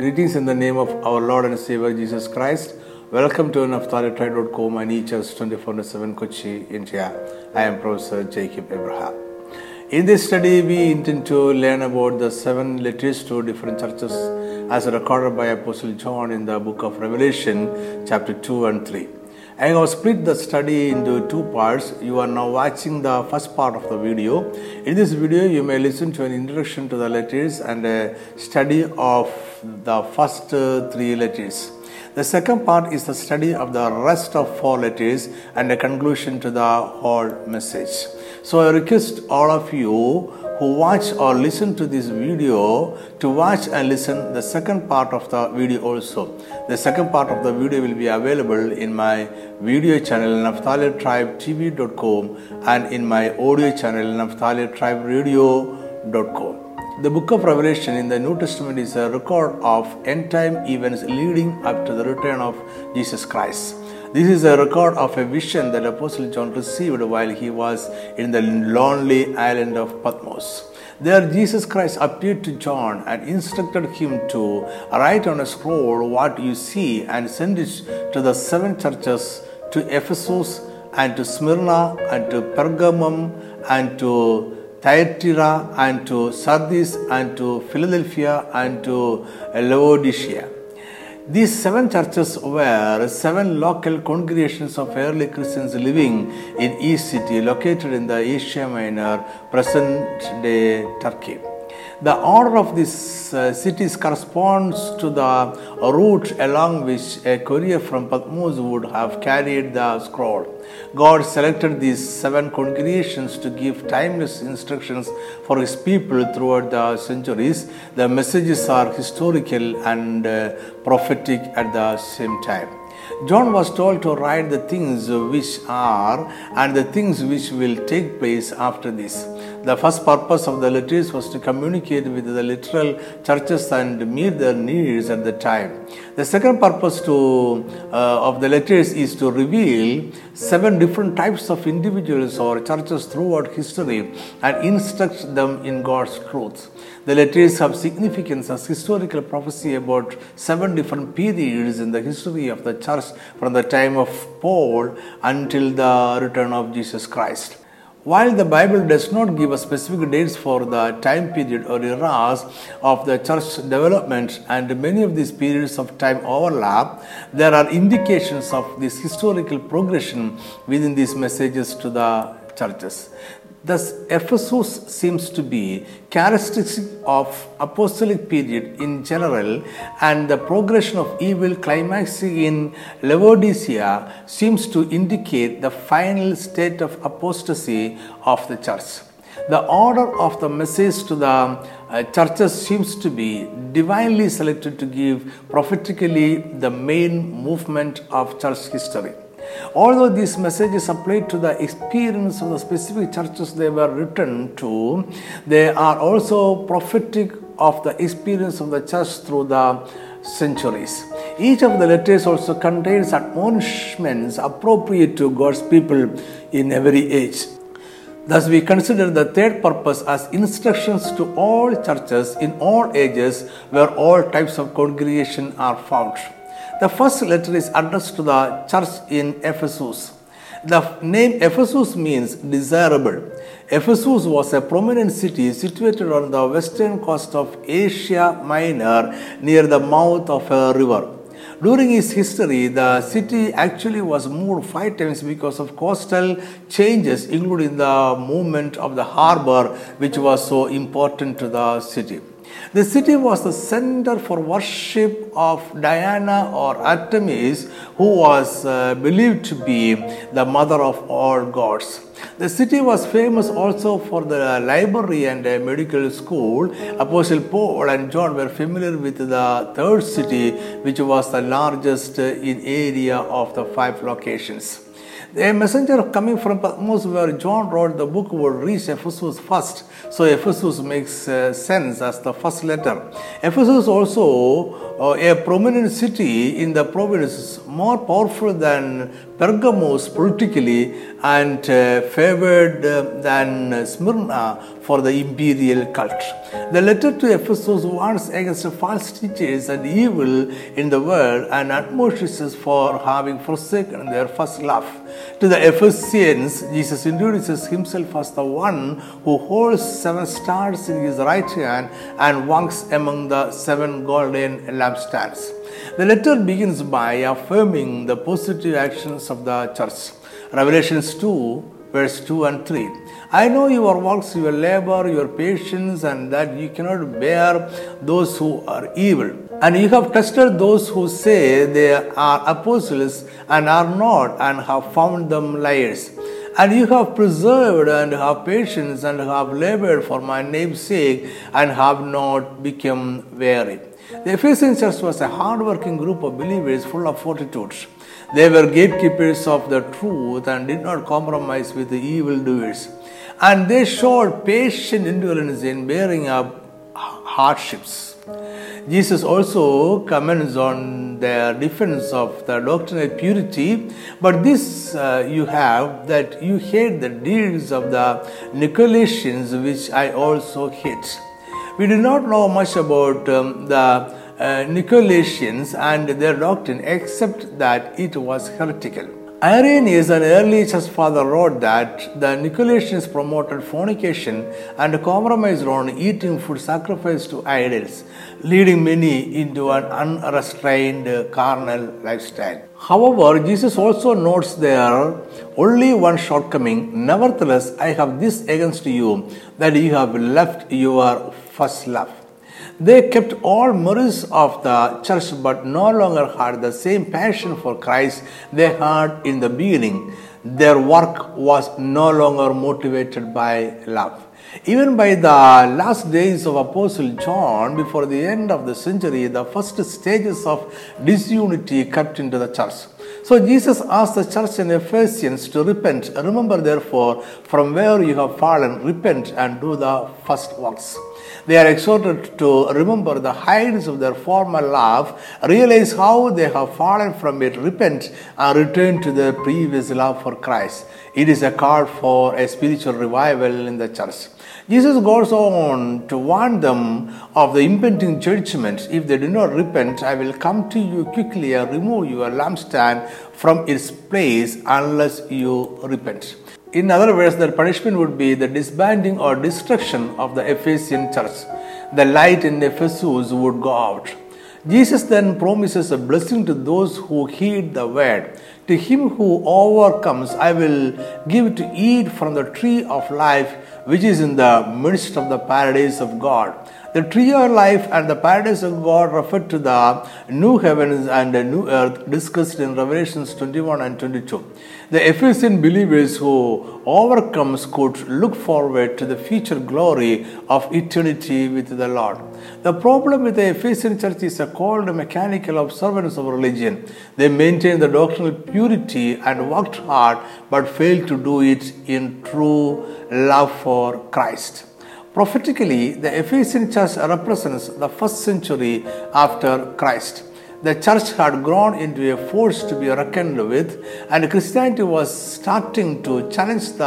Greetings in the name of our Lord and Savior Jesus Christ. Welcome to NaphtaliTribe.com and eChurch 24-7 Kochi, India. I am Professor Jacob Abraham. In this study, we intend to learn about the seven letters to different churches as recorded by Apostle John in the book of Revelation, chapter 2 and 3. I have split the study into two parts. You are now watching the first part of the video. In this video, you may listen to an introduction to the letters and a study of the first uh, three letters. The second part is the study of the rest of four letters and a conclusion to the whole message. So I request all of you who watch or listen to this video to watch and listen the second part of the video also. The second part of the video will be available in my video channel naphtalitribetv.com and in my audio channel naphtalitriberadio.com. The book of Revelation in the New Testament is a record of end time events leading up to the return of Jesus Christ. This is a record of a vision that Apostle John received while he was in the lonely island of Patmos. There, Jesus Christ appeared to John and instructed him to write on a scroll what you see and send it to the seven churches to Ephesus and to Smyrna and to Pergamum and to Thyatira and to Sardis and to Philadelphia and to Laodicea. These seven churches were seven local congregations of early Christians living in East City, located in the Asia Minor, present day Turkey. The order of these uh, cities corresponds to the route along which a courier from Patmos would have carried the scroll. God selected these seven congregations to give timeless instructions for His people throughout the centuries. The messages are historical and uh, prophetic at the same time. John was told to write the things which are and the things which will take place after this. The first purpose of the letters was to communicate with the literal churches and meet their needs at the time. The second purpose to, uh, of the letters is to reveal seven different types of individuals or churches throughout history and instruct them in God's truth. The letters have significance as historical prophecy about seven different periods in the history of the church from the time of Paul until the return of Jesus Christ. While the Bible does not give specific dates for the time period or eras of the church development, and many of these periods of time overlap, there are indications of this historical progression within these messages to the churches. Thus, Ephesus seems to be characteristic of apostolic period in general, and the progression of evil climaxing in Laodicea seems to indicate the final state of apostasy of the church. The order of the message to the uh, churches seems to be divinely selected to give prophetically the main movement of church history. Although these messages apply to the experience of the specific churches they were written to, they are also prophetic of the experience of the church through the centuries. Each of the letters also contains admonishments appropriate to God's people in every age. Thus, we consider the third purpose as instructions to all churches in all ages where all types of congregation are found. The first letter is addressed to the church in Ephesus. The name Ephesus means desirable. Ephesus was a prominent city situated on the western coast of Asia Minor near the mouth of a river. During its history, the city actually was moved five times because of coastal changes, including the movement of the harbor, which was so important to the city. The city was the center for worship of Diana or Artemis, who was uh, believed to be the mother of all gods. The city was famous also for the library and a medical school. Apostle Paul and John were familiar with the third city, which was the largest in area of the five locations. A messenger coming from Patmos, where John wrote the book, would reach Ephesus first. So Ephesus makes uh, sense as the first letter. Ephesus also uh, a prominent city in the province, more powerful than Pergamos politically and uh, favored uh, than Smyrna for the imperial cult. The letter to Ephesus warns against false teachers and evil in the world and admonishes for having forsaken their first love. To the Ephesians, Jesus introduces himself as the one who holds seven stars in his right hand and walks among the seven golden lampstands. The letter begins by affirming the positive actions of the church. Revelations 2 verse 2 and 3. I know your works, your labor, your patience, and that you cannot bear those who are evil. And you have tested those who say they are apostles and are not, and have found them liars. And you have preserved and have patience and have labored for my name's sake and have not become weary. The Ephesian church was a hard working group of believers full of fortitude. They were gatekeepers of the truth and did not compromise with the evildoers. And they showed patient endurance in bearing up hardships. Jesus also comments on their defense of the doctrinal purity, but this uh, you have that you hate the deeds of the Nicolaitans, which I also hate. We do not know much about um, the uh, Nicolaitans and their doctrine except that it was heretical. Irenaeus, an early church father, wrote that the Nicolaitans promoted fornication and compromised on eating food sacrificed to idols, leading many into an unrestrained carnal lifestyle. However, Jesus also notes there only one shortcoming. Nevertheless, I have this against you that you have left your first love. They kept all merits of the church but no longer had the same passion for Christ they had in the beginning. Their work was no longer motivated by love. Even by the last days of Apostle John, before the end of the century, the first stages of disunity crept into the church. So Jesus asked the church in Ephesians to repent. Remember, therefore, from where you have fallen, repent and do the first works. They are exhorted to remember the heights of their former love, realize how they have fallen from it, repent, and return to their previous love for Christ. It is a call for a spiritual revival in the church. Jesus goes on to warn them of the impending judgment. If they do not repent, I will come to you quickly and remove your lampstand from its place unless you repent. In other words, their punishment would be the disbanding or destruction of the Ephesian church. The light in Ephesus would go out. Jesus then promises a blessing to those who heed the word. To him who overcomes, I will give to eat from the tree of life which is in the midst of the paradise of God. The tree of life and the paradise of God refer to the new heavens and the new earth discussed in Revelations 21 and 22. The Ephesian believers who overcomes could look forward to the future glory of eternity with the Lord. The problem with the Ephesian church is a cold mechanical observance of religion. They maintained the doctrinal purity and worked hard but failed to do it in true love for Christ. Prophetically, the Ephesian church represents the first century after Christ. The church had grown into a force to be reckoned with, and Christianity was starting to challenge the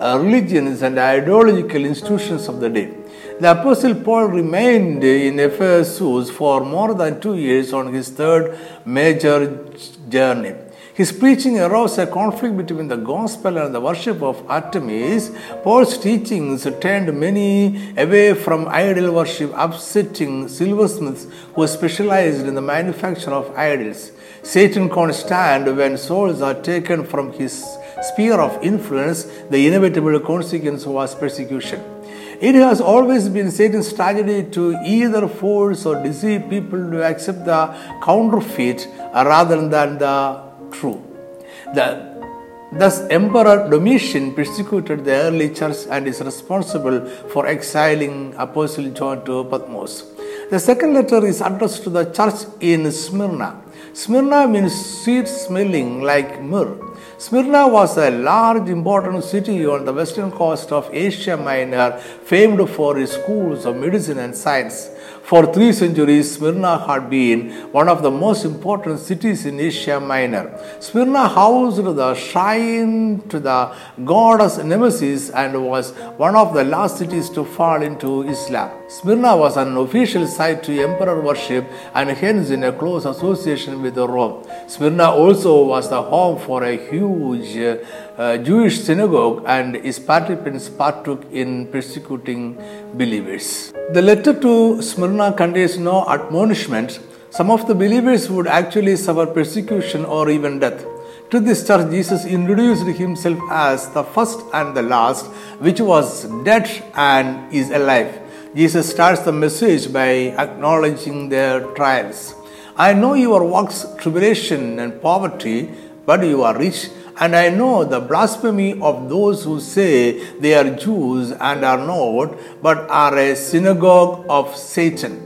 uh, religions and ideological institutions of the day. The Apostle Paul remained in Ephesus for more than two years on his third major journey. His preaching aroused a conflict between the gospel and the worship of Artemis. Paul's teachings turned many away from idol worship, upsetting silversmiths who specialized in the manufacture of idols. Satan can't stand when souls are taken from his sphere of influence. The inevitable consequence was persecution. It has always been Satan's strategy to either force or deceive people to accept the counterfeit rather than the true. The, thus, Emperor Domitian persecuted the early church and is responsible for exiling Apostle John to Patmos. The second letter is addressed to the church in Smyrna. Smyrna means sweet smelling like myrrh. Smyrna was a large, important city on the western coast of Asia Minor, famed for its schools of medicine and science. For three centuries, Smyrna had been one of the most important cities in Asia Minor. Smyrna housed the shrine to the goddess Nemesis and was one of the last cities to fall into Islam. Smyrna was an official site to emperor worship and hence in a close association with Rome. Smyrna also was the home for a huge uh, Jewish synagogue and its participants partook in persecuting believers. The letter to Smyrna contains no admonishment. Some of the believers would actually suffer persecution or even death. To this church, Jesus introduced himself as the first and the last, which was dead and is alive. Jesus starts the message by acknowledging their trials. I know your works, tribulation, and poverty, but you are rich. And I know the blasphemy of those who say they are Jews and are not, but are a synagogue of Satan.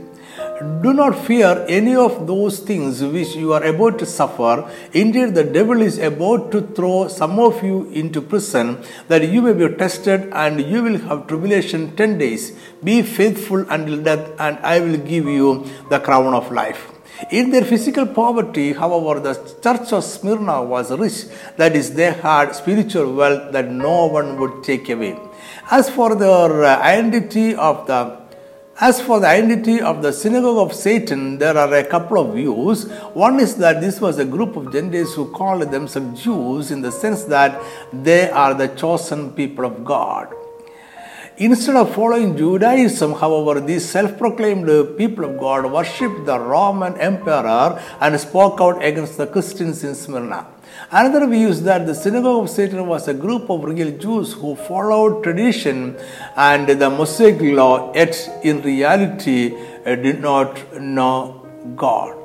Do not fear any of those things which you are about to suffer. Indeed, the devil is about to throw some of you into prison that you may be tested and you will have tribulation 10 days. Be faithful until death, and I will give you the crown of life. In their physical poverty, however, the church of Smyrna was rich, that is, they had spiritual wealth that no one would take away. As for their uh, identity of the as for the identity of the synagogue of Satan, there are a couple of views. One is that this was a group of Gentiles who called themselves Jews in the sense that they are the chosen people of God. Instead of following Judaism, however, these self proclaimed people of God worshipped the Roman emperor and spoke out against the Christians in Smyrna. Another view is that the synagogue of Satan was a group of real Jews who followed tradition and the Mosaic law, yet in reality uh, did not know God.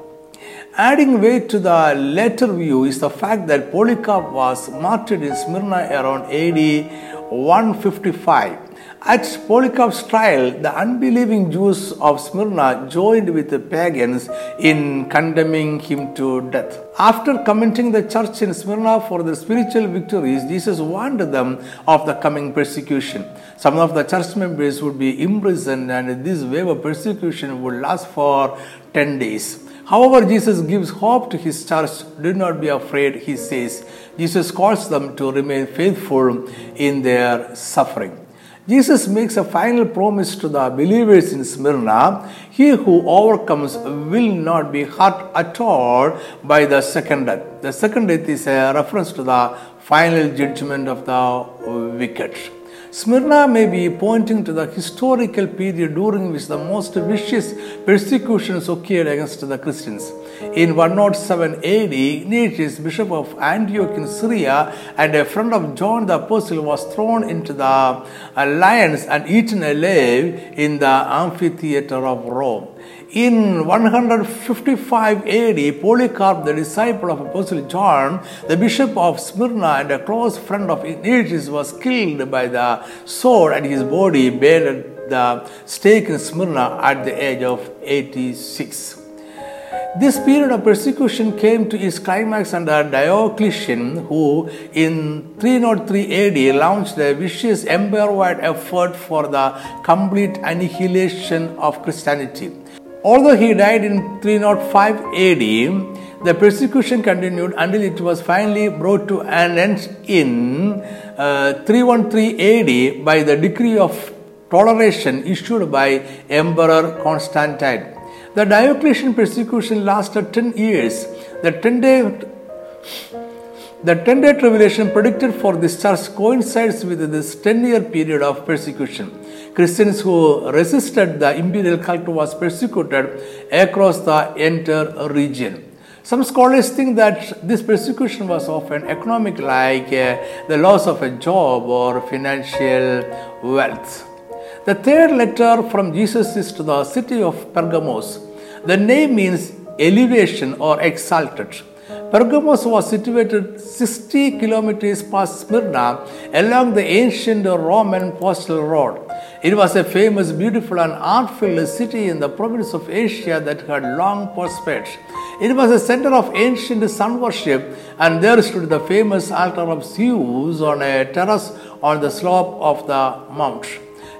Adding weight to the latter view is the fact that Polycarp was martyred in Smyrna around AD 155. At Polycarp's trial, the unbelieving Jews of Smyrna joined with the pagans in condemning him to death. After commending the church in Smyrna for their spiritual victories, Jesus warned them of the coming persecution. Some of the church members would be imprisoned, and this wave of persecution would last for 10 days. However, Jesus gives hope to his church. Do not be afraid, he says. Jesus calls them to remain faithful in their suffering. Jesus makes a final promise to the believers in Smyrna He who overcomes will not be hurt at all by the second death. The second death is a reference to the final judgment of the wicked. Smyrna may be pointing to the historical period during which the most vicious persecutions occurred against the Christians. In 107 AD, Ignatius, bishop of Antioch in Syria and a friend of John the Apostle, was thrown into the lions and eaten alive in the amphitheater of Rome. In 155 AD, Polycarp, the disciple of Apostle John, the bishop of Smyrna and a close friend of Ignatius, was killed by the sword and his body buried at the stake in Smyrna at the age of 86. This period of persecution came to its climax under Diocletian, who in 303 AD launched a vicious empire wide effort for the complete annihilation of Christianity. Although he died in 305 AD, the persecution continued until it was finally brought to an end in uh, 313 AD by the decree of toleration issued by Emperor Constantine. The Diocletian persecution lasted 10 years. The 10 day the 10 day tribulation predicted for this church coincides with this 10 year period of persecution. Christians who resisted the imperial cult was persecuted across the entire region. Some scholars think that this persecution was often economic, like uh, the loss of a job or financial wealth. The third letter from Jesus is to the city of Pergamos. The name means elevation or exalted. Pergamos was situated 60 kilometers past Smyrna along the ancient Roman postal road. It was a famous, beautiful, and art filled city in the province of Asia that had long prospered. It was a center of ancient sun worship, and there stood the famous altar of Zeus on a terrace on the slope of the mount.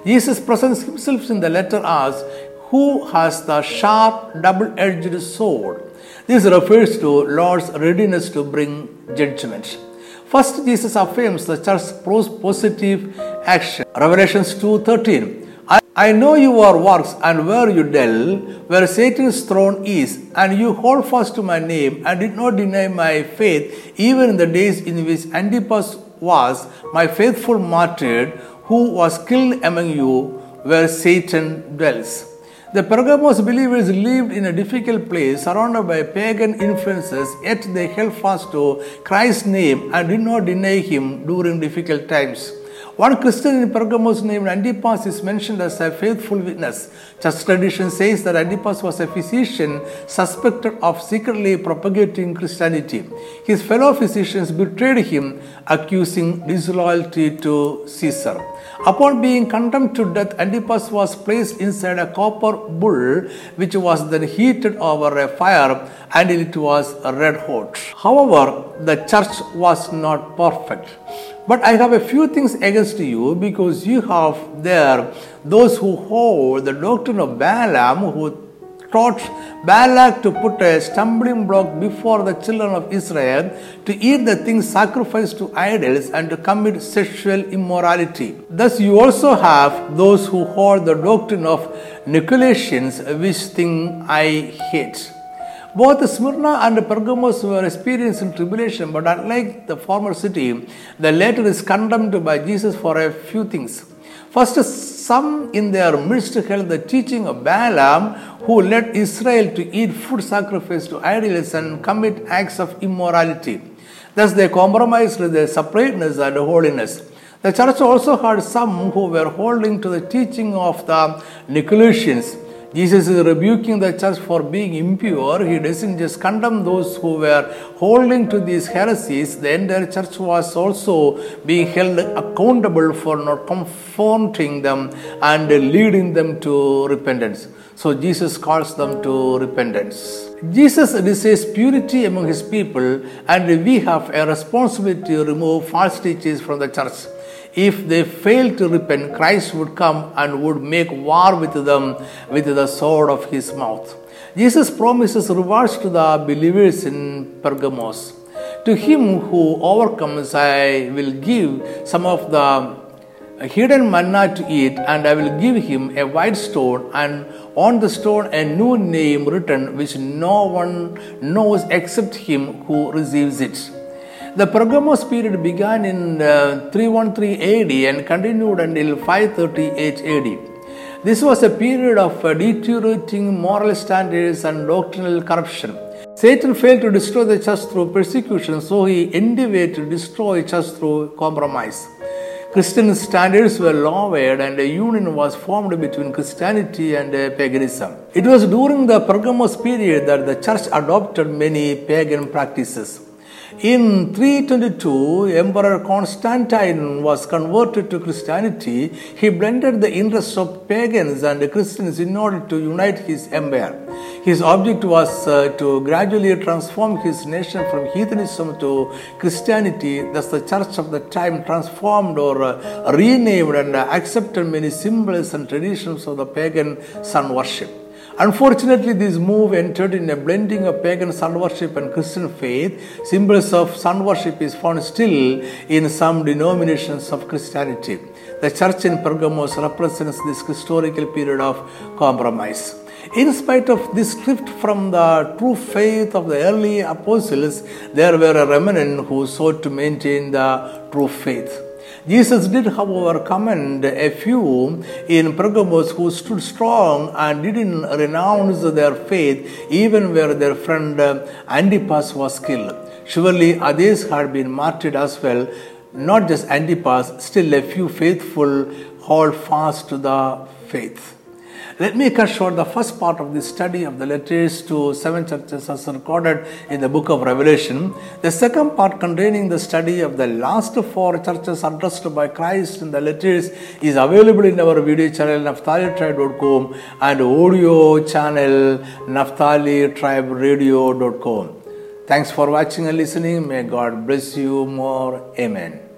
Jesus presents himself in the letter as who has the sharp double edged sword. This refers to Lord's readiness to bring judgment. First, Jesus affirms the church's positive action. Revelations 2:13. I, I know your works and where you dwell, where Satan's throne is, and you hold fast to my name and did not deny my faith, even in the days in which Antipas was my faithful martyr, who was killed among you, where Satan dwells. The Pergamos believers lived in a difficult place surrounded by pagan influences, yet they held fast to Christ's name and did not deny him during difficult times. One Christian in Pergamos named Antipas is mentioned as a faithful witness. Church tradition says that Antipas was a physician suspected of secretly propagating Christianity. His fellow physicians betrayed him, accusing disloyalty to Caesar. Upon being condemned to death, Antipas was placed inside a copper bull, which was then heated over a fire until it was red hot. However, the church was not perfect. But I have a few things against you because you have there those who hold the doctrine of Balaam, who taught Balak to put a stumbling block before the children of Israel to eat the things sacrificed to idols and to commit sexual immorality. Thus, you also have those who hold the doctrine of Nicolaitans, which thing I hate. Both Smyrna and Pergamos were experiencing tribulation, but unlike the former city, the latter is condemned by Jesus for a few things. First, some in their midst held the teaching of Balaam, who led Israel to eat food sacrificed to idols and commit acts of immorality. Thus, they compromised their separateness and holiness. The church also had some who were holding to the teaching of the Nicolaitans Jesus is rebuking the church for being impure. He doesn't just condemn those who were holding to these heresies. The entire church was also being held accountable for not confronting them and leading them to repentance. So Jesus calls them to repentance. Jesus desires purity among his people, and we have a responsibility to remove false teachers from the church. If they fail to repent, Christ would come and would make war with them with the sword of his mouth. Jesus promises rewards to the believers in Pergamos. To him who overcomes, I will give some of the hidden manna to eat, and I will give him a white stone, and on the stone a new name written, which no one knows except him who receives it. The Pergamos period began in uh, 313 AD and continued until 538 AD. This was a period of uh, deteriorating moral standards and doctrinal corruption. Satan failed to destroy the church through persecution, so he endeavored to destroy church through compromise. Christian standards were lowered and a union was formed between Christianity and uh, paganism. It was during the Pergamos period that the church adopted many pagan practices. In 322, Emperor Constantine was converted to Christianity. He blended the interests of pagans and Christians in order to unite his empire. His object was uh, to gradually transform his nation from heathenism to Christianity. Thus, the church of the time transformed or uh, renamed and accepted many symbols and traditions of the pagan sun worship. Unfortunately, this move entered in a blending of pagan sun worship and Christian faith. Symbols of sun worship is found still in some denominations of Christianity. The church in Pergamos represents this historical period of compromise. In spite of this drift from the true faith of the early apostles, there were a remnant who sought to maintain the true faith. Jesus did, however, commend a few in Pergamos who stood strong and didn't renounce their faith even where their friend Antipas was killed. Surely others had been martyred as well, not just Antipas, still a few faithful hold fast to the faith. Let me cut short the first part of the study of the letters to seven churches as recorded in the book of Revelation. The second part, containing the study of the last four churches addressed by Christ in the letters, is available in our video channel naphtalitribe.com and audio channel naphtalitriberadio.com. Thanks for watching and listening. May God bless you more. Amen.